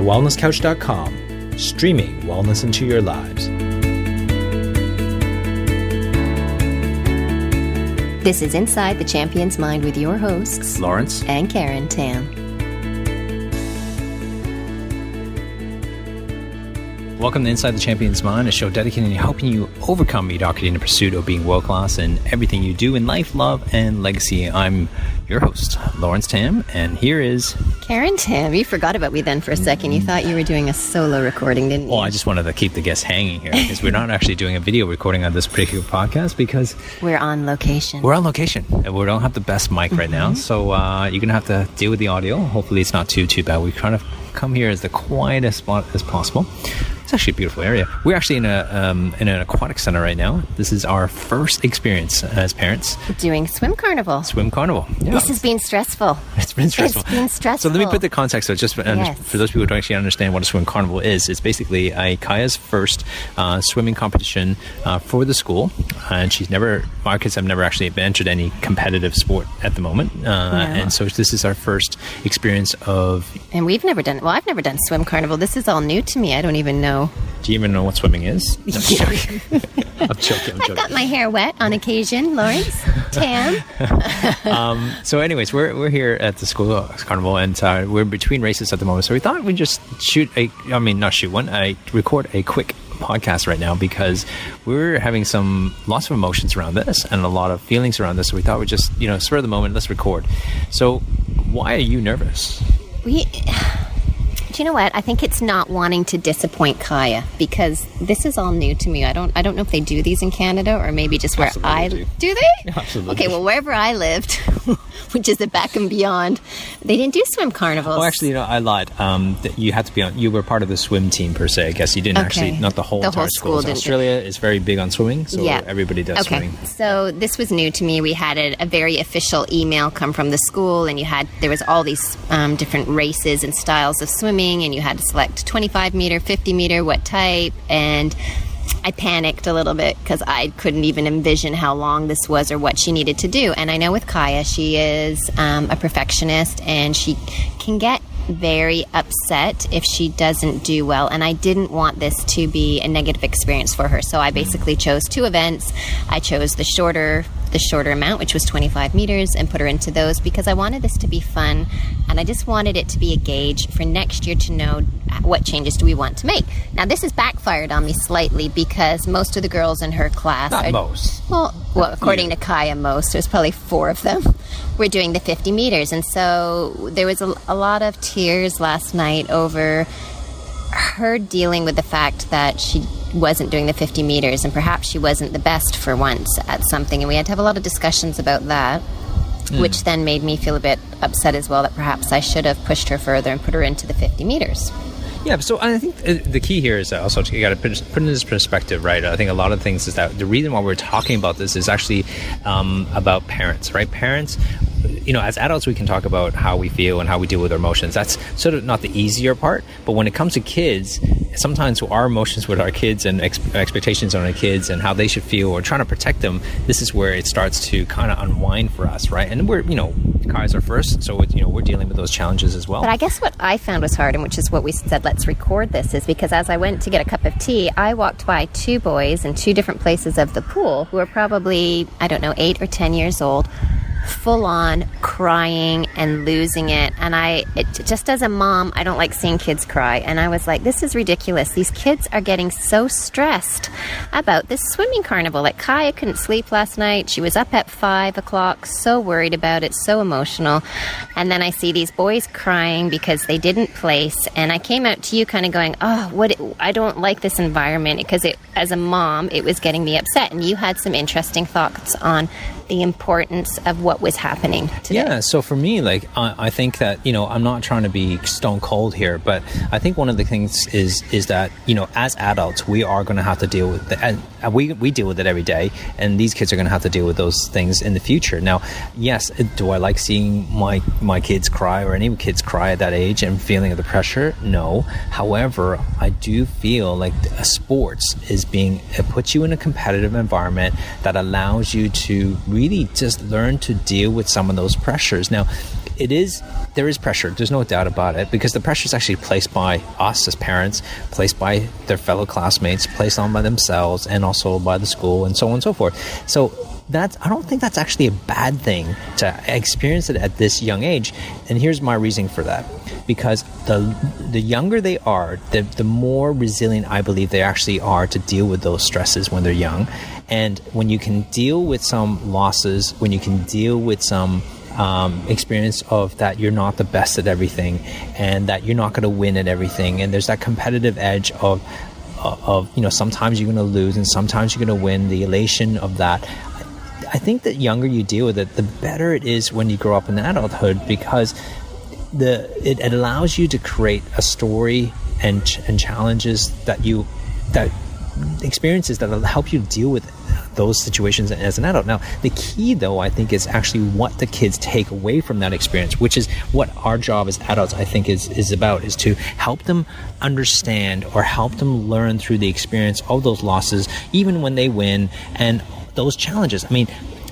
thewellnesscouch.com, streaming wellness into your lives. This is Inside the Champion's Mind with your hosts, Lawrence and Karen Tam. Welcome to Inside the Champion's Mind, a show dedicated to helping you overcome mediocrity in the pursuit of being world class in everything you do in life, love, and legacy. I'm your host, Lawrence Tam, and here is Karen Tam. You forgot about me then for a second. You thought you were doing a solo recording, didn't you? Well, I just wanted to keep the guests hanging here because we're not actually doing a video recording on this particular podcast because we're on location. We're on location. and We don't have the best mic right mm-hmm. now, so uh, you're gonna have to deal with the audio. Hopefully, it's not too too bad. We kind of come here as the quietest spot as possible. It's actually a beautiful area. We're actually in a um, in an aquatic center right now. This is our first experience as parents doing swim carnival. Swim carnival. Yeah. This has been stressful. It's been stressful. It's been stressful. So let me put the context. So just for, yes. for those people who don't actually understand what a swim carnival is, it's basically a Kaya's first uh, swimming competition uh, for the school, and she's never. Our kids have never actually entered any competitive sport at the moment, uh, no. and so this is our first experience of. And we've never done. Well, I've never done swim carnival. This is all new to me. I don't even know do you even know what swimming is? No, I'm joking. I'm joking. i have got my hair wet on occasion, Lawrence. Tam. um, so, anyways, we're, we're here at the school carnival, and uh, we're between races at the moment. So we thought we'd just shoot a, I mean, not shoot one, I record a quick podcast right now because we're having some lots of emotions around this and a lot of feelings around this. So we thought we'd just, you know, spur of the moment, let's record. So, why are you nervous? We you know what? I think it's not wanting to disappoint Kaya because this is all new to me. I don't I don't know if they do these in Canada or maybe just where Absolutely I do. do they? Absolutely. Okay, well wherever I lived, which is the back and beyond, they didn't do swim carnivals. Well, actually, you know, I lied. Um, you had to be on. You were part of the swim team per se. I guess you didn't okay. actually. Not the whole the entire whole school. school. Australia is very big on swimming, so yeah. everybody does okay. swimming. So this was new to me. We had a, a, very official email come from the school, and you had there was all these um, different races and styles of swimming, and you had to select 25 meter, 50 meter, what type, and I panicked a little bit because I couldn't even envision how long this was or what she needed to do. And I know with Kaya, she is um, a perfectionist and she can get very upset if she doesn't do well. And I didn't want this to be a negative experience for her. So I basically chose two events. I chose the shorter the shorter amount, which was 25 meters, and put her into those because I wanted this to be fun and I just wanted it to be a gauge for next year to know what changes do we want to make. Now, this has backfired on me slightly because most of the girls in her class Not are. most. Well, well according to Kaya, most. There's probably four of them. We're doing the 50 meters. And so there was a, a lot of tears last night over her dealing with the fact that she wasn't doing the 50 meters and perhaps she wasn't the best for once at something. And we had to have a lot of discussions about that. Mm. Which then made me feel a bit upset as well that perhaps I should have pushed her further and put her into the 50 meters. Yeah, so I think the key here is also you got to put, put in this perspective, right? I think a lot of things is that the reason why we're talking about this is actually um, about parents, right? Parents you know, as adults, we can talk about how we feel and how we deal with our emotions. That's sort of not the easier part. But when it comes to kids, sometimes our emotions with our kids and ex- expectations on our kids and how they should feel or trying to protect them, this is where it starts to kind of unwind for us, right? And we're, you know, cars are first, so you know we're dealing with those challenges as well. But I guess what I found was hard, and which is what we said, let's record this, is because as I went to get a cup of tea, I walked by two boys in two different places of the pool who are probably I don't know eight or ten years old full on crying and losing it. And I, it, just as a mom, I don't like seeing kids cry. And I was like, this is ridiculous. These kids are getting so stressed about this swimming carnival. Like Kaya couldn't sleep last night. She was up at five o'clock, so worried about it, so emotional. And then I see these boys crying because they didn't place. And I came out to you kind of going, oh, what, I don't like this environment because it, as a mom, it was getting me upset. And you had some interesting thoughts on the importance of what was happening today. Yeah, so for me, like, I, I, think that, you know, I'm not trying to be stone cold here, but I think one of the things is, is that, you know, as adults, we are going to have to deal with, the, and we, we deal with it every day, and these kids are going to have to deal with those things in the future. Now, yes, do I like seeing my, my kids cry or any kids cry at that age and feeling the pressure? No. However, I do feel like sports is being, it puts you in a competitive environment that allows you to really really just learn to deal with some of those pressures. Now, it is there is pressure. There's no doubt about it because the pressure is actually placed by us as parents, placed by their fellow classmates, placed on by themselves, and also by the school, and so on and so forth. So that's I don't think that's actually a bad thing to experience it at this young age. And here's my reasoning for that. Because the the younger they are, the the more resilient I believe they actually are to deal with those stresses when they're young. And when you can deal with some losses, when you can deal with some um, experience of that you're not the best at everything and that you're not going to win at everything and there's that competitive edge of of you know sometimes you're going to lose and sometimes you're going to win the elation of that I think the younger you deal with it, the better it is when you grow up in adulthood because the it, it allows you to create a story and and challenges that you that experiences that will help you deal with those situations as an adult. Now, the key though, I think, is actually what the kids take away from that experience, which is what our job as adults, I think, is, is about, is to help them understand or help them learn through the experience of those losses, even when they win, and those challenges. I mean,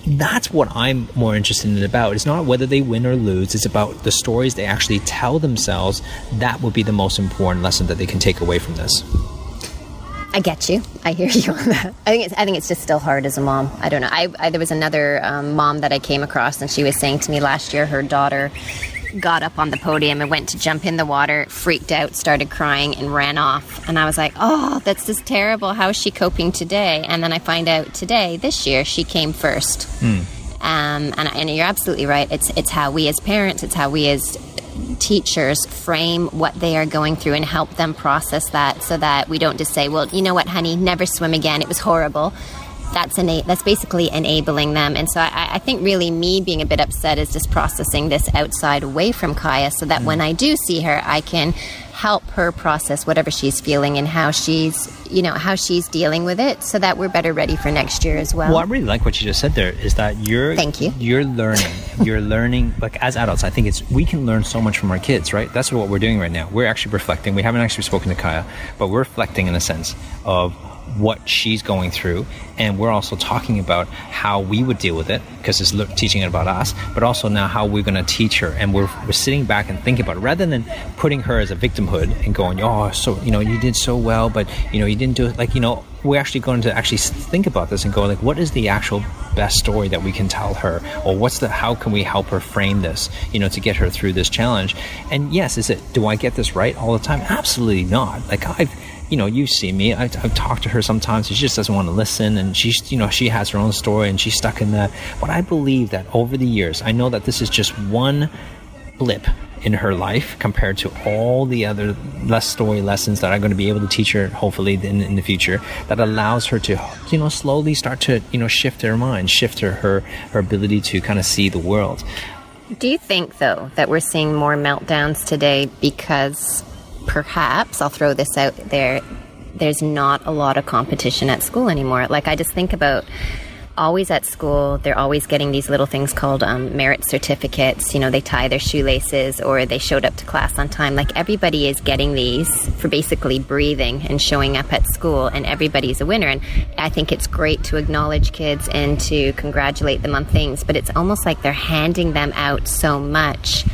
that's what I'm more interested in about. It's not whether they win or lose, it's about the stories they actually tell themselves. That would be the most important lesson that they can take away from this. I get you. I hear you on that. I think it's. I think it's just still hard as a mom. I don't know. I, I there was another um, mom that I came across, and she was saying to me last year her daughter got up on the podium and went to jump in the water, freaked out, started crying, and ran off. And I was like, oh, that's just terrible. How is she coping today? And then I find out today, this year, she came first. Mm. Um, and, and you're absolutely right. It's it's how we as parents, it's how we as teachers frame what they are going through and help them process that, so that we don't just say, "Well, you know what, honey, never swim again. It was horrible." That's ena- that's basically enabling them. And so I, I, think really me being a bit upset is just processing this outside away from Kaya, so that mm. when I do see her, I can help her process whatever she's feeling and how she's you know how she's dealing with it so that we're better ready for next year as well. Well i really like what you just said there is that you're thank you. you're learning. You're learning like as adults i think it's we can learn so much from our kids right? That's what we're doing right now. We're actually reflecting. We haven't actually spoken to kaya but we're reflecting in a sense of what she's going through and we're also talking about how we would deal with it because it's teaching it about us but also now how we're going to teach her. And we're, we're sitting back and thinking about it. Rather than putting her as a victimhood and going oh so you know you did so well but you know you didn't do it like you know we're actually going to actually think about this and go like what is the actual best story that we can tell her? Or what's the how can we help her frame this you know to get her through this challenge? And yes is it do i get this right all the time? Absolutely not. Like i've you know, you see me. I, have talked to her sometimes. She just doesn't want to listen, and she's, you know, she has her own story, and she's stuck in that. But I believe that over the years, I know that this is just one blip in her life compared to all the other less story lessons that I'm going to be able to teach her, hopefully in, in the future. That allows her to, you know, slowly start to, you know, shift her mind, shift her her, her ability to kind of see the world. Do you think, though, that we're seeing more meltdowns today because perhaps I'll throw this out there. There's not a lot of competition at school anymore. Like I just think about always at school, they're always getting these little things called um, merit certificates. You know, they tie their shoelaces or they showed up to class on time. Like everybody is getting these for basically breathing and showing up at school, and everybody's a winner. And I think it's great to acknowledge kids and to congratulate them on things, but it's almost like they're handing them out so much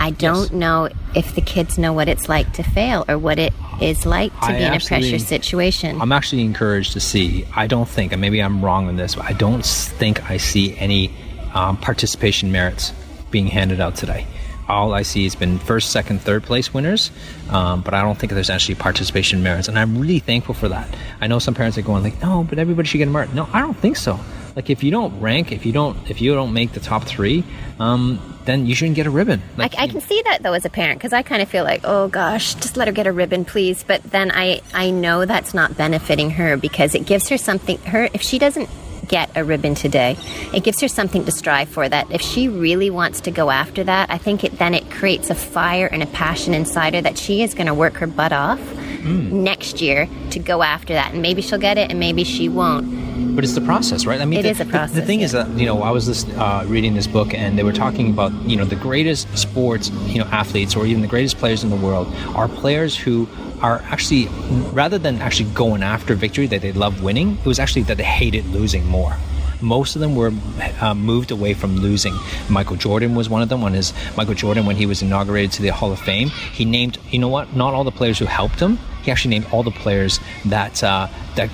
I don't yes. know if the kids know what it's like to fail or what it is like to I be in a pressure situation. I'm actually encouraged to see. I don't think, and maybe I'm wrong on this, but I don't think I see any um, participation merits being handed out today. All I see has been first, second, third place winners, um, but I don't think there's actually participation merits, and I'm really thankful for that. I know some parents are going like, "No, but everybody should get a merit." No, I don't think so. Like if you don't rank, if you don't, if you don't make the top three, um, then you shouldn't get a ribbon. Like, I, I, can see that though as a parent because I kind of feel like, oh gosh, just let her get a ribbon, please. But then I I know that's not benefiting her because it gives her something. Her if she doesn't get a ribbon today, it gives her something to strive for. That if she really wants to go after that, I think it then it creates a fire and a passion inside her that she is going to work her butt off mm. next year to go after that, and maybe she'll get it, and maybe she won't but it's the process, right? I mean, it the, is a process. The, the thing yeah. is that you know, I was listening, uh, reading this book, and they were talking about you know the greatest sports, you know, athletes or even the greatest players in the world are players who are actually rather than actually going after victory that they love winning, it was actually that they hated losing more most of them were uh, moved away from losing. Michael Jordan was one of them. When his Michael Jordan, when he was inaugurated to the Hall of Fame, he named you know what? Not all the players who helped him. He actually named all the players that uh, that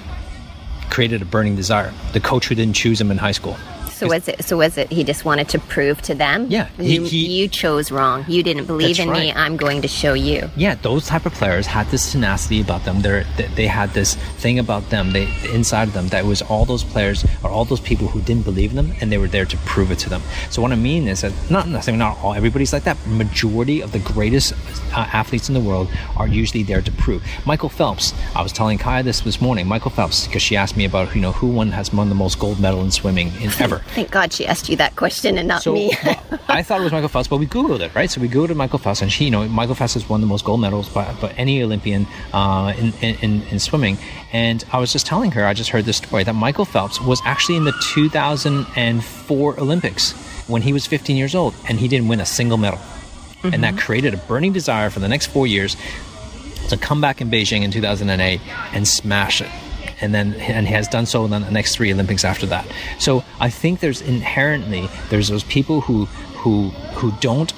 created a burning desire. The coach who didn't choose him in high school. So was it? So was it? He just wanted to prove to them. Yeah, you, he- he- you chose wrong. You didn't believe in me. I'm going to show you. yeah, those type of players had this tenacity about them. They're, they they had this thing about them, they inside of them that was all those players or all those people who didn't believe in them, and they were there to prove it to them. So what I mean is that not necessarily not all everybody's like that. Majority of the greatest uh, athletes in the world are usually there to prove. Michael Phelps. I was telling Kaya this this morning. Michael Phelps because she asked me about you know who one has won the most gold medal in swimming in ever. Thank God she asked you that question and not So me. well, I thought it was Michael Phelps, but we Googled it, right? So we Googled Michael Phelps, and she, you know, Michael Phelps has won the most gold medals by, by any Olympian uh, in, in, in swimming. And I was just telling her, I just heard this story that Michael Phelps was actually in the 2004 Olympics when he was 15 years old, and he didn't win a single medal. And that created a burning desire for the next four years to come back in Beijing in 2008 and smash it. And then, and he has done so in the next three Olympics after that. So I think there's inherently there's those people who who who don't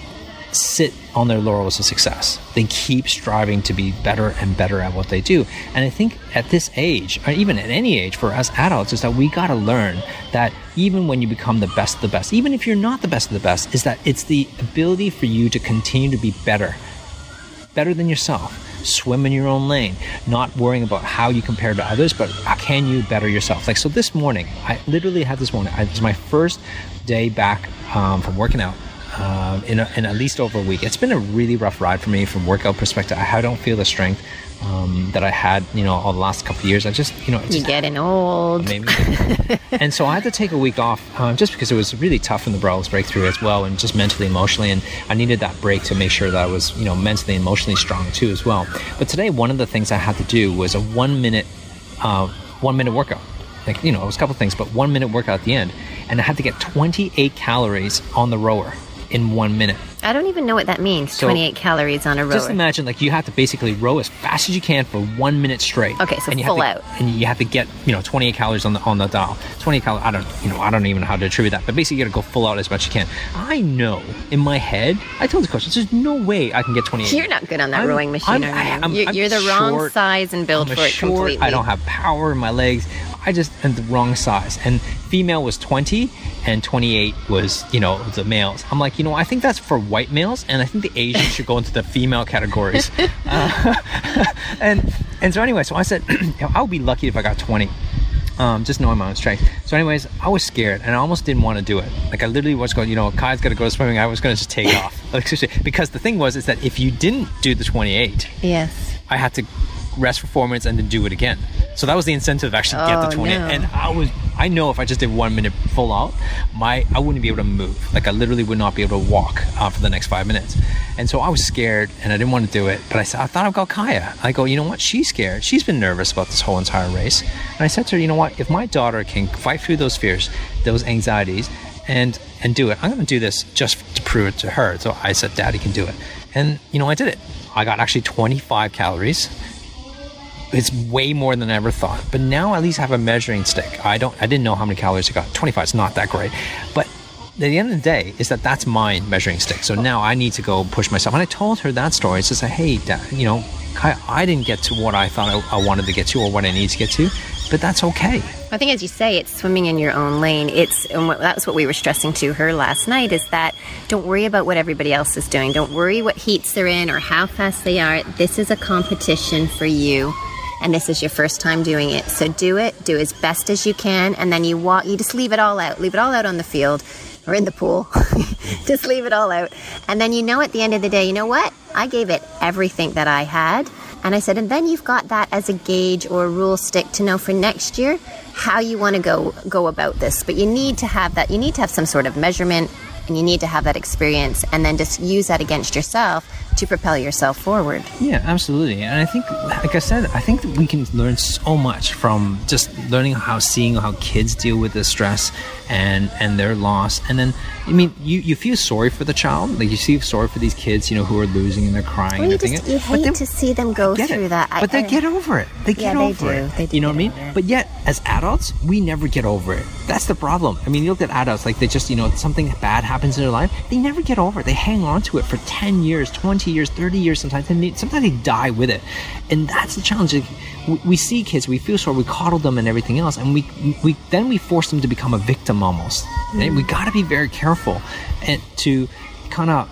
sit on their laurels of success. They keep striving to be better and better at what they do. And I think at this age, or even at any age for us adults, is that we got to learn that even when you become the best of the best, even if you're not the best of the best, is that it's the ability for you to continue to be better better than yourself. Swim in your own lane, not worrying about how you compare to others, but can you better yourself? Like, so this morning, I literally had this morning, it was my first day back um, from working out. Um, in, a, in at least over a week, it's been a really rough ride for me from workout perspective. I don't feel the strength um, that I had, you know, all the last couple of years. I just, you know, it's You're getting old. maybe. and so I had to take a week off um, just because it was really tough in the Brawls breakthrough as well, and just mentally, emotionally, and I needed that break to make sure that I was, you know, mentally, emotionally strong too as well. But today, one of the things I had to do was a one minute, uh, one minute workout. Like you know, it was a couple things, but one minute workout at the end, and I had to get 28 calories on the rower in one minute. I don't even know what that means. So- 28 calories on a rower. Just imagine, like you have to basically row as fast as you can for one minute straight. Okay, so and you full have to, out. and you have to get you know 28 calories on the on the dial. 28 calories. I don't you know I don't even know how to attribute that, but basically you got to go full out as much as you can. I know in my head. I told the coach, there's no way I can get 28. You're not good on that I'm- rowing machine, I'm-? I'm- you're, you're the wrong size and build for it short. completely. I don't have power in my legs. I just am the wrong size. And female was 20 and 28 was, you know, the males. I'm like, you know, I think that's for white males and I think the Asians should go into the female categories. Uh, and and so anyway, so I said, I would be lucky if I got 20. Um, just knowing my own strength. So, anyways, I was scared and I almost didn't want to do it. Like, I literally was going, you know, Kai's got to go swimming. I was going to just take off. Like, seriously. because the thing was, is that if you didn't do the 28, yes. I had to rest for four minutes and then do it again. So that was the incentive to actually get Oh, the 20. no. And I was, I know if I just did one minute full out, my, I wouldn't be able to move. Like I literally would not be able to walk uh, for the next five minutes. And so I was scared and I didn't want to do it. But I said, I thought about Kaya. I go, you know what? She's scared. She's been nervous about this whole entire race. And I said to her, you know what? If my daughter can fight through those fears, those anxieties, and and do it. I'm going to do this just to prove it to her. So I said, Daddy can do it. And, you know, I did it. I got actually 25 calories. It's way more than I ever thought. But now I at least have a measuring stick. I don't, I didn't know how many calories I got. 25 is not that great. But at the end of the day, is that that's my measuring stick. So now I need to go push myself. And I told her that story. It's just like, hey, Dad, you know, Kai, I didn't get to what I thought I, I wanted to get to or what I need to get to, but that's okay. I think, as you say, it's swimming in your own lane. It's and what, that's what we were stressing to her last night. Is that don't worry about what everybody else is doing. Don't worry what heats they're in or how fast they are. This is a competition for you, and this is your first time doing it. So do it. Do as best as you can, and then you walk. You just leave it all out. Leave it all out on the field or in the pool. just leave it all out, and then you know at the end of the day, you know what? I gave it everything that I had. And I said, and then you've got that as a gauge or a rule stick to know for next year how you want to go go about this. But you need to have that. You need to have some sort of measurement and you need to have that experience and then just use that against yourself to propel yourself forward. Yeah, absolutely. And I think, like I said, I think that we can learn so much from just learning how seeing how kids deal with the stress and and their loss. And then, I mean, you, you feel sorry for the child, like you feel sorry for these kids, you know, who are losing and they're crying Well, and you, everything. just, you hate then- to see them go through it. that. I- But they I- get over it. They Yeah, get they over do. it. They do you know what I mean? But yet, as adults, we never get over it. That's the problem. I mean, you look at adults, like they just, you know, something bad happens in their life, they never get over it. They hang on to it for 10 years, 20 years, 30 years sometimes, and they, sometimes they die with it. And that's the challenge. Like, we, we see kids, we feel sorry, we coddle them and everything else, and we, we then we force them to become a victim almost. And mm. we got to be very careful and to kind of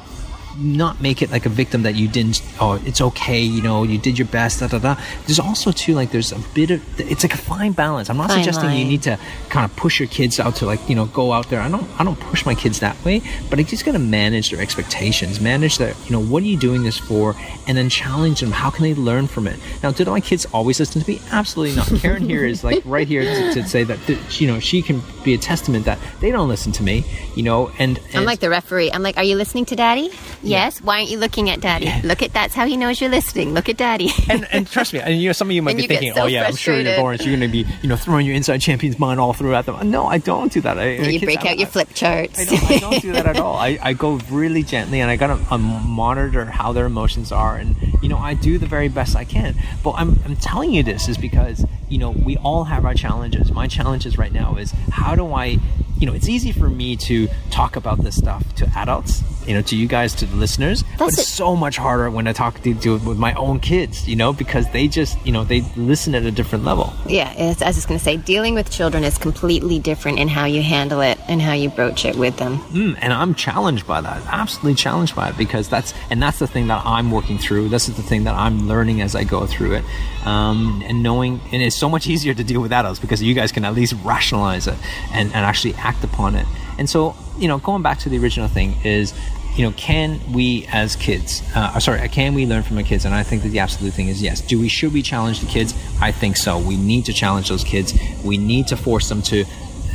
not make it like a victim that you didn't oh it's okay you know you did your best da da da. There's also too like there's a bit of it's like a fine balance. I'm not Fine suggesting you need to kind of push your kids out to like you know go out there. I don't i don't push my kids that way but i just gotta manage their expectations manage their you know what are you doing this for? And then challenge them how can they learn from it? Now did my kids always listen to me? Absolutely not. Karen here is like right here to, to say that that, you know she can be a testament that they don't listen to me you know and, and I'm like the referee. I'm like, are you listening to daddy? Yes. Why aren't you looking at daddy? Look at that's how he knows you're listening. Look at daddy. and, and trust me, and you know, some of you might And be you thinking, so "Oh yeah, I'm sure you're. Lawrence. You're going to be, you know, throwing your inside champions mind all throughout them." No, I don't do that. I, you kids- break I- out your flip charts. I don't, I don't do that at all. I, I go really gently and I gotta um, monitor how their emotions are, and you know, I do the very best I can. But I'm, I'm telling you this is because you know we all have our challenges. My challenges right now is how do I, you know, it's easy for me to talk about this stuff to adults, you know, to you guys, to the listeners, but it's it. so much harder when I talk to, to with my own kids, you know, because they just, you know, they listen at a different level. yeah, it's, I was just going to say, dealing with children is completely different in how you handle it and how you broach it with them. Mm, and I'm challenged by that. Absolutely challenged by it because that's and that's the thing that I'm working through. This is the thing that I'm learning as I go through it, um, and knowing. And it's so much easier to deal with adults because you guys can at least rationalize it and, and actually act upon it. And so, you know, going back to the original thing is. You know, can we as kids, uh, sorry, can we learn from our kids? And I think that the absolute thing is yes. Do we should we challenge the kids? I think so. We need to challenge those kids. We need to force them to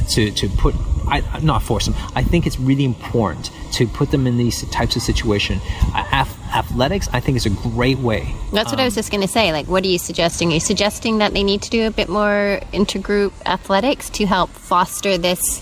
to, to put I, not force them. I think it's really important to put them in these types of situation. Uh, ath- athletics, I think, is a great way. That's what I was just going to say. Like, what are you suggesting? Are you suggesting that they need to do a bit more intergroup athletics to help foster this?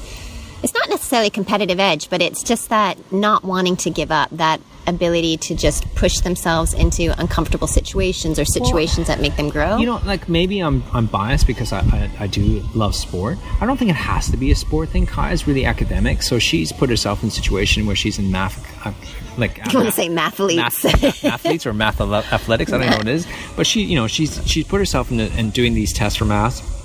It's not necessarily competitive edge, but it's just that not wanting to give up, that ability to just push themselves into uncomfortable situations or situations that make them grow. You know, like maybe I'm I'm biased because I, I, I do love sport. I don't think it has to be a sport thing. Kai is really academic, so she's put herself in a situation where she's in math, uh, like you want to say mathletes? math, athletes or math athletics. I don't know what it is, but she, you know, she's she's put herself in, in doing these tests for math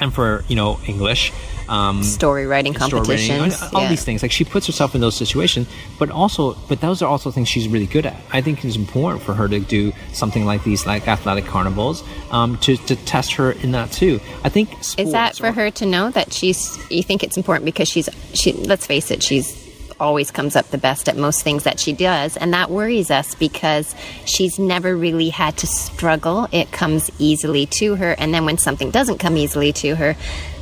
and for you know English. Um, Story writing story writing, competitions. all yeah. these things. Like she puts herself in those situations, but also, but those are also things she's really good at. I think it's important for her to do something like these, like athletic carnivals, um, to, to test her in that too. I think Is that for are- her to know that she's? You think it's important because she's? She. Let's face it, she's always comes up the best at most things that she does, and that worries us because she's never really had to struggle. It comes easily to her, and then when something doesn't come easily to her.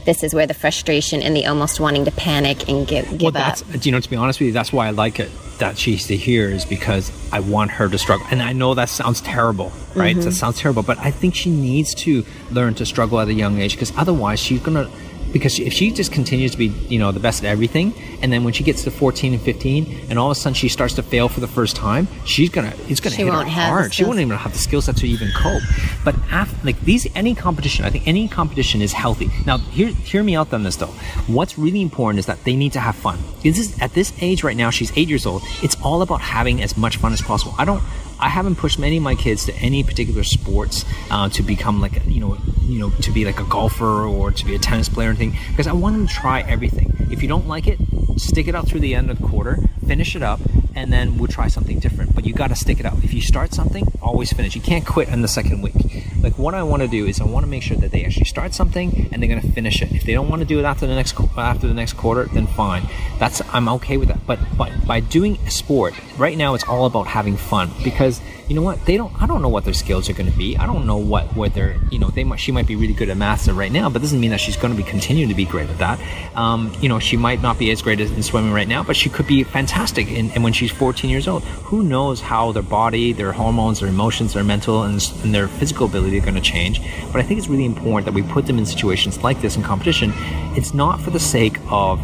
This is where the frustration and the almost wanting to panic and give, give Well, up. that's you know to be honest with you, that's why I like it that she's to here is because I want her to struggle. And I know that sounds terrible, right? Mm-hmm. That sounds terrible, but I think she needs to learn to struggle at a young age because otherwise she's gonna. Because if she just continues to be, you know, the best at everything, and then when she gets to 14 and 15, and all of a sudden she starts to fail for the first time, she's gonna, it's gonna She hit her hard. She won't even have the skill set to even cope. But after, like these, any competition, I think any competition is healthy. Now, hear hear me out on this though. What's really important is that they need to have fun. This is at this age right now. She's eight years old. It's all about having as much fun as possible. I don't. I haven't pushed many of my kids to any particular sports uh, to become like you know you know to be like a golfer or to be a tennis player or anything because I want them to try everything. If you don't like it, stick it out through the end of the quarter, finish it up, and then we'll try something different. But you got to stick it out. If you start something, always finish. You can't quit in the second week. Like what I want to do is I want to make sure that they actually start something and they're going to finish it. If they don't want to do it after the next after the next quarter, then fine. That's I'm okay with that. But but by doing a sport right now, it's all about having fun because you know what? They don't. I don't know what their skills are going to be. I don't know what they're. You know, they might. She might be really good at math right now, but doesn't mean that she's going to be continuing to be great at that. Um, you know, she might not be as great as in swimming right now, but she could be fantastic. In, and when she's 14 years old, who knows how their body, their hormones, their emotions, their mental, and, and their physical ability are going to change. But I think it's really important that we put them in situations like this in competition. It's not for the sake of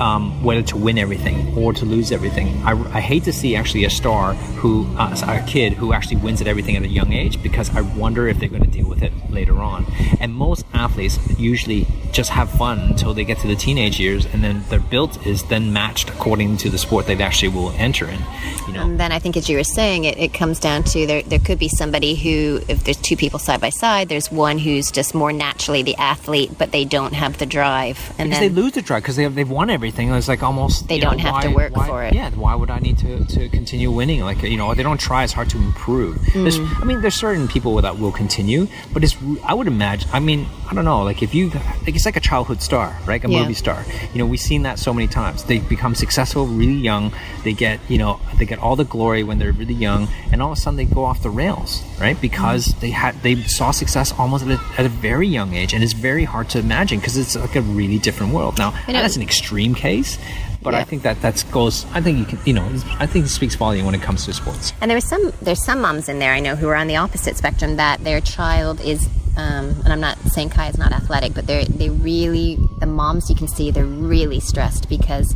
um, whether to win everything or to lose everything. I, I hate to see actually a star who, uh, a kid who actually wins at everything at a young age because I wonder if they're going to deal with it later on. And most athletes usually just have fun until they get to the teenage years, and then their build is then matched according to the sport they actually will enter in. You know. And then I think, as you were saying, it, it comes down to there. There could be somebody who, if there's two people side by side, there's one who's just more naturally the athlete, but they don't have the drive, and because then, they lose the drive because they have, they've won everything everything. It's like almost they don't know, have why, to work why, for it. Yeah, why would I need to, to continue winning? Like you know, they don't try as hard to improve. Mm. I mean, there's certain people that will continue, but it's I would imagine. I mean, I don't know. Like if you like, it's like a childhood star, right? A yeah. movie star. You know, we've seen that so many times. They become successful really young. They get you know they get all the glory when they're really young, and all of a sudden they go off the rails, right? Because mm. they had they saw success almost at a, at a very young age, and it's very hard to imagine because it's like a really different world. Now that's an extreme case, but yeah. I think that that goes. I think you can, you know, I think it speaks volume when it comes to sports. And there's some there's some moms in there I know who are on the opposite spectrum that their child is. Um, and I'm not saying Kai is not athletic, but they're they really the moms you can see they're really stressed because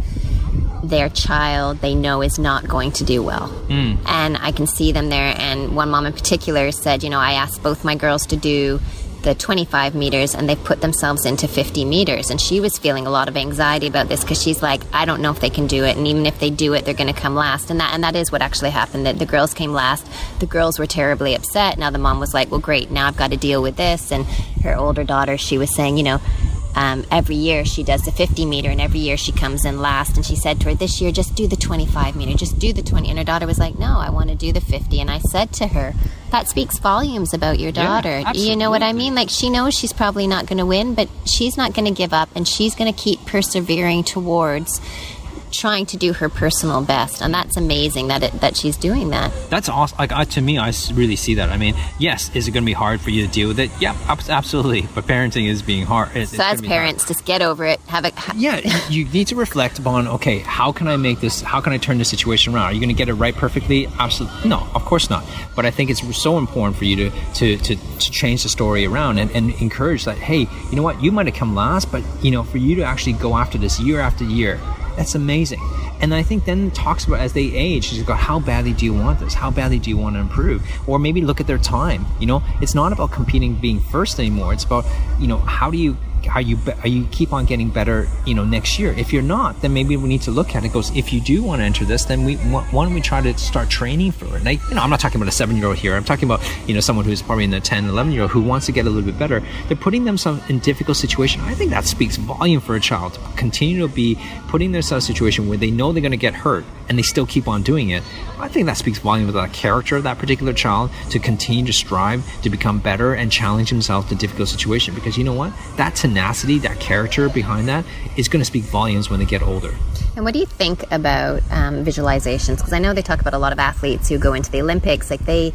their child they know is not going to do well. Mm. And I can see them there. And one mom in particular said, you know, I asked both my girls to do the 25 meters and they put themselves into 50 meters. And she was feeling a lot of anxiety about this because she's like, I don't know if they can do it. And even if they do it, they're going to come last. And that, and that is what actually happened that the girls came last. The girls were terribly upset. Now the mom was like, well, great. Now I've got to deal with this. And her older daughter, she was saying, you know, um, every year she does the 50 meter and every year she comes in last. And she said to her this year just do the 25 meter just do the 20 and her daughter was like no i want to do the 50 and i said to her that speaks volumes about your daughter. Yeah, you know what i mean? Like she knows she's probably not going to win but she's not going to give up and she's going to keep persevering towards trying to do her personal best, and that's amazing that it, that she's doing that. That's awesome. Like I, to me, I really see that. I mean, yes, is it going to be hard for you to deal with it? Yeah, absolutely. But parenting is being hard. It's, so as parents, just get over it. Have a ha- yeah. you need to reflect upon. Okay, how can I make this? How can I turn the situation around? Are you going to get it right perfectly? Absolutely. No, of course not. But I think it's so important for you to to, to, to change the story around and, and encourage that. Hey, you know what? You might have come last, but you know, for you to actually go after this year after year that's amazing. And I think then talks about as they age, she's go, how badly do you want this? How badly do you want to improve? Or maybe look at their time. You know, it's not about competing being first anymore. It's about, you know, how do you are you are you keep on getting better you know next year. If you're not then maybe we need to look at it. Goes if you do want to enter this then we why don't we try to start training for it? Now, you know i'm not talking about a seven year old here. I'm talking about you know someone who's probably in the 10 11 year old who wants to get a little bit better. They're putting themselves in difficult situation. I think that speaks volume for a child to continue to be putting themselves in a situation where they know they're going to get hurt and they still keep on doing it. I think that speaks volume about the character of that particular child to continue to strive to become better and challenge himself in difficult situation. Because you know what? That's tenacity, that character behind that, is going to speak volumes when they get older. And what do you think about um, visualizations? Because I know they talk about a lot of athletes who go into the Olympics, like they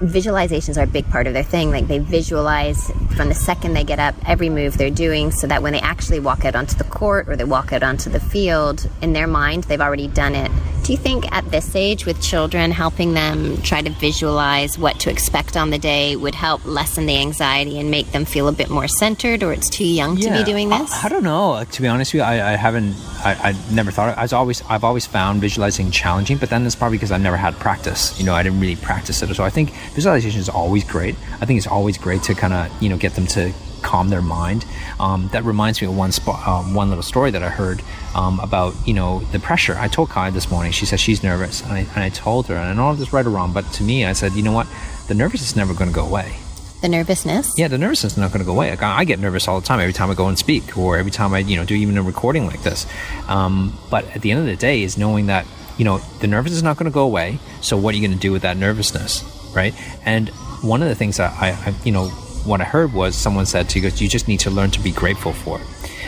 visualizations are a big part of their thing. Like they visualize from the second they get up every move they're doing so that when they actually walk out onto the court or they walk out onto the field, in their mind, they've already done it. Do you think at this age with children, helping them try to visualize what to expect on the day would help lessen the anxiety and make them feel a bit more centered, or it's too young yeah, to be doing this? I, I don't know. To be honest with you, I, I haven't. I, I, never thought. Of, I was always. I've always found visualizing challenging, but then it's probably because I've never had practice. You know, I didn't really practice it. So I think visualization is always great. I think it's always great to kind of you know get them to calm their mind. Um, that reminds me of one spot, um, one little story that I heard um, about you know the pressure. I told Kai this morning. She said she's nervous, and I, and I told her, and I don't know if this is right or wrong, but to me, I said, you know what, the nervousness is never going to go away. The nervousness? Yeah, the nervousness is not going to go away. Like, I get nervous all the time every time I go and speak, or every time I you know do even a recording like this. Um, but at the end of the day, is knowing that you know the nervousness is not going to go away. So what are you going to do with that nervousness, right? And one of the things that I, I you know what I heard was someone said to you, you just need to learn to be grateful for it.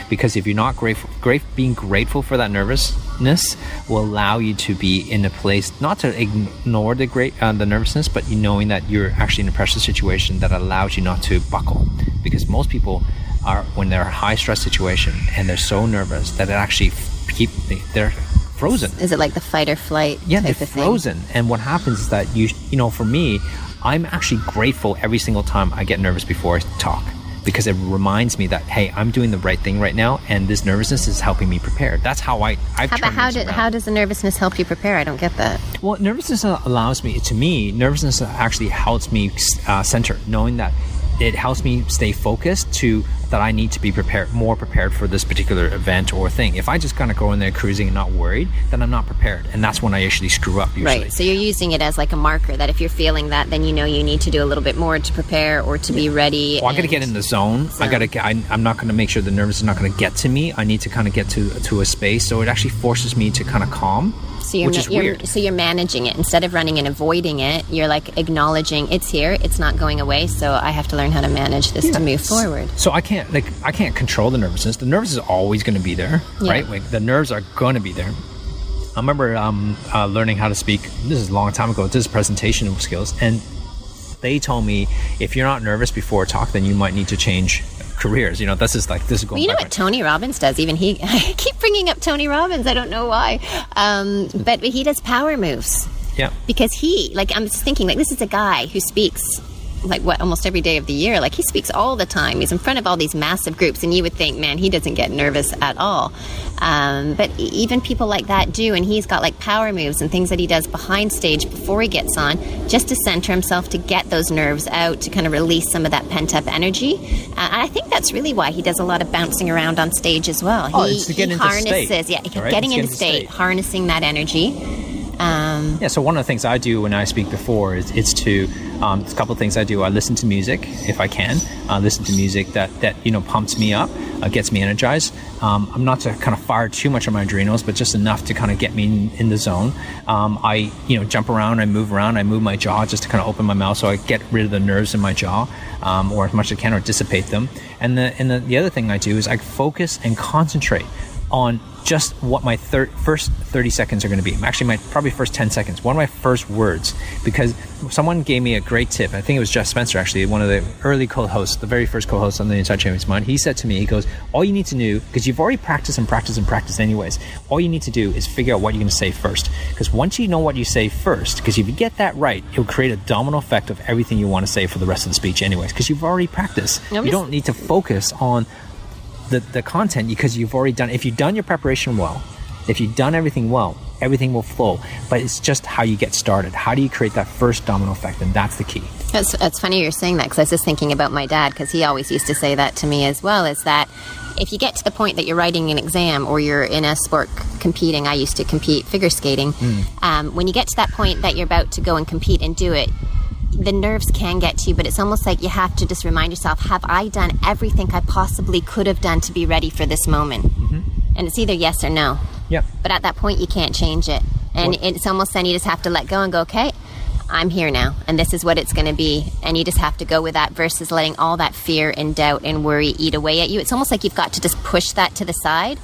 Because if you're not grateful, great, being grateful for that nervousness will allow you to be in a place not to ignore the great uh, the nervousness, but you knowing that you're actually in a pressure situation that allows you not to buckle. Because most people are when they're in a high stress situation and they're so nervous that it actually keep they're frozen. Is it like the fight or flight? Yeah, they're frozen. Thing? And what happens is that you you know for me, I'm actually grateful every single time I get nervous before I talk because it reminds me that hey, I'm doing the right thing right now, and this nervousness is helping me prepare. That's how I. I've how, how, did, how does the nervousness help you prepare? I don't get that. Well, nervousness allows me. To me, nervousness actually helps me uh, center, knowing that it helps me stay focused to that I need to be prepared, more prepared for this particular event or thing. If I just kind of go in there cruising and not worried, then I'm not prepared, and that's when I actually screw up. Usually. Right. So you're using it as like a marker that if you're feeling that, then you know you need to do a little bit more to prepare or to be ready. Well, I got to get in the zone. zone. I got to. I'm not going to make sure the nervous is not going to get to me. I need to kind of get to to a space, so it actually forces me to kind of calm so you're, which is you're, weird. So you're managing it instead of running and avoiding it. You're like acknowledging it's here. It's not going away. So I have to learn how to manage this yeah. to move forward. So I can't like I can't control the nervousness. The nerves is always going to be there, yeah. right? Like the nerves are going to be there. I remember um, uh, learning how to speak. This is a long time ago. This is presentation skills, and they told me if you're not nervous before a talk, then you might need to change careers. You know, this is like this is going. Well, you know what Tony Robbins does? Even he, I keep bringing up Tony Robbins. I don't know why, um, but he does power moves. Yeah. Because he, like, I'm just thinking, like, this is a guy who speaks like what almost every day of the year. Like he speaks all the time. He's in front of all these massive groups, and you would think, man, he doesn't get nervous at all. Um, but even people like that do, and he's got like power moves and things that he does behind stage before he gets on, just to center himself to get those nerves out to kind of release some of that pent up energy. Uh, I think that's really why he does a lot of bouncing around on stage as well. Oh, he, he harnesses, state, yeah, right? getting into state, state, harnessing that energy. Um, yeah, so one of the things I do when I speak before is it's to um, a couple of things I do. I listen to music if I can. Uh, listen to music that that you know pumps me up, uh, gets me energized. Um, I'm not to kind of fire too much on my adrenals, but just enough to kind of get me in, in the zone. Um, I you know jump around, I move around, I move my jaw just to kind of open my mouth so I get rid of the nerves in my jaw, um, or as much as I can, or dissipate them. And the and the, the other thing I do is I focus and concentrate on just what my thir- first 30 seconds are going to be. Actually, my probably first 10 seconds. One of my first words, because someone gave me a great tip. I think it was Jeff Spencer, actually, one of the early co-hosts, the very first co-host on the Inside Champions Mind. He said to me, he goes, "All you need to do, because you've already practiced and practiced and practiced anyways. All you need to do is figure out what you're going to say first. Because once you know what you say first, because if you get that right, it'll create a domino effect of everything you want to say for the rest of the speech, anyways. Because you've already practiced. you don't need to focus on." The, the content because you've already done if you've done your preparation well if you've done everything well everything will flow. But it's just how you get started. How do you create that first domino effect? And that's the key. That's, it's funny you're saying that because i was just thinking about my dad because he always used to say that to me as well is that if you get to the point that you're writing an exam or you're in a sport competing i used to compete figure skating. Mm. um, when you get to that point that you're about to go and compete and do it the nerves can get to you, but it's almost like you have to just remind yourself have I done everything I possibly could have done to be ready for this moment? Mm-hmm. And it's either yes or no. Yep. But at that point, you can't change it. And what? it's almost then you just have to let go and go, okay, I'm here now, and this is what it's going to be. And you just have to go with that versus letting all that fear and doubt and worry eat away at you. It's almost like you've got to just push that to the side.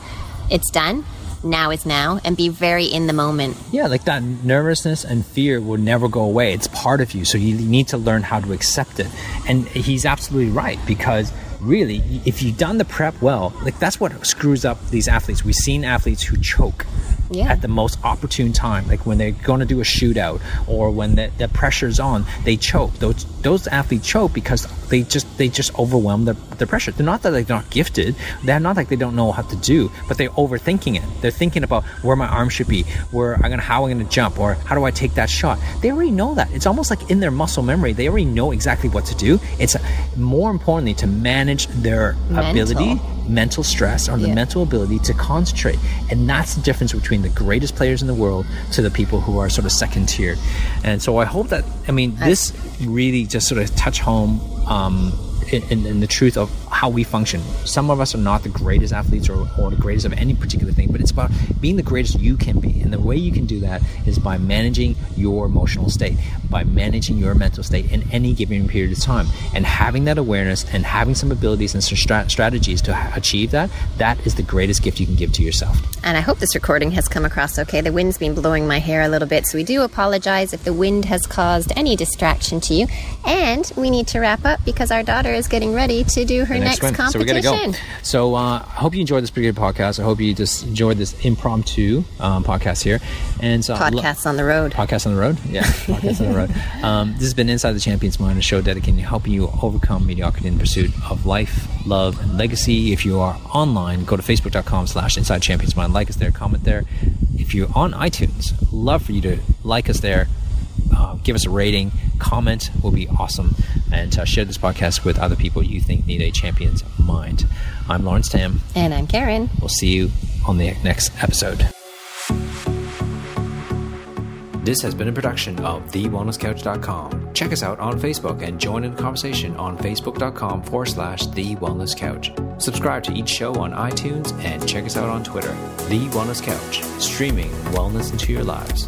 It's done now is now and be very in the moment. Yeah, like that nervousness and fear will never go away. It's part of you. So you need to learn how to accept it. And he's absolutely right because really, if you've done the prep well, like that's what screws up these athletes. We've seen athletes who choke yeah. at the most opportune time, like when they're going to do a shootout or when the, the pressure's on, they choke. Those those athletes choke because they just they just overwhelm the, the pressure. They're not that they're not gifted. They're not like they don't know how to do, but they're overthinking it. They're thinking about where my arm should be, where I'm gonna how I'm gonna jump, or how do I take that shot. They already know that. It's almost like in their muscle memory. They already know exactly what to do. It's more importantly to manage their Mental. ability mental stress or the yeah. mental ability to concentrate. And that's the difference between the greatest players in the world to the people who are sort of second tier. And so I hope that, I mean, this really just sort of touch home um, in, in, in, the truth of how we function. Some of us are not the greatest athletes or, or the greatest of any particular thing, but it's about being the greatest you can be. And the way you can do that is by managing your emotional state, by managing your mental state in any given period of time. And having that awareness and having some abilities and some strat- strategies to achieve that, that is the greatest gift you can give to yourself. And I hope this recording has come across okay. The wind's been blowing my hair a little bit, so we do apologize if the wind has caused any distraction to you. And we need to wrap up because our daughter is getting ready to do her the next, next, competition. So we got to go. So uh, I hope you enjoyed this pretty good podcast. I hope you just enjoyed this impromptu um, podcast here. And so podcasts lo- on the road. Podcast on the road. Yeah, podcast on the road. Um, this has been Inside the Champion's Mind, a show dedicated to helping you overcome mediocrity in pursuit of life, love, and legacy. If you are online, go to facebook.com slash Inside Champions Mind. Like us there, comment there. If you're on iTunes, love for you to like us there. Uh, give us a rating, comment will be awesome, and uh, share this podcast with other people you think need a champion's mind. I'm Lawrence Tam. And I'm Karen. We'll see you on the next episode. This has been a production of TheWellnessCouch.com. Check us out on Facebook and join in the conversation on Facebook.com forward slash The Wellness Couch. Subscribe to each show on iTunes and check us out on Twitter. The Wellness Couch, streaming wellness into your lives.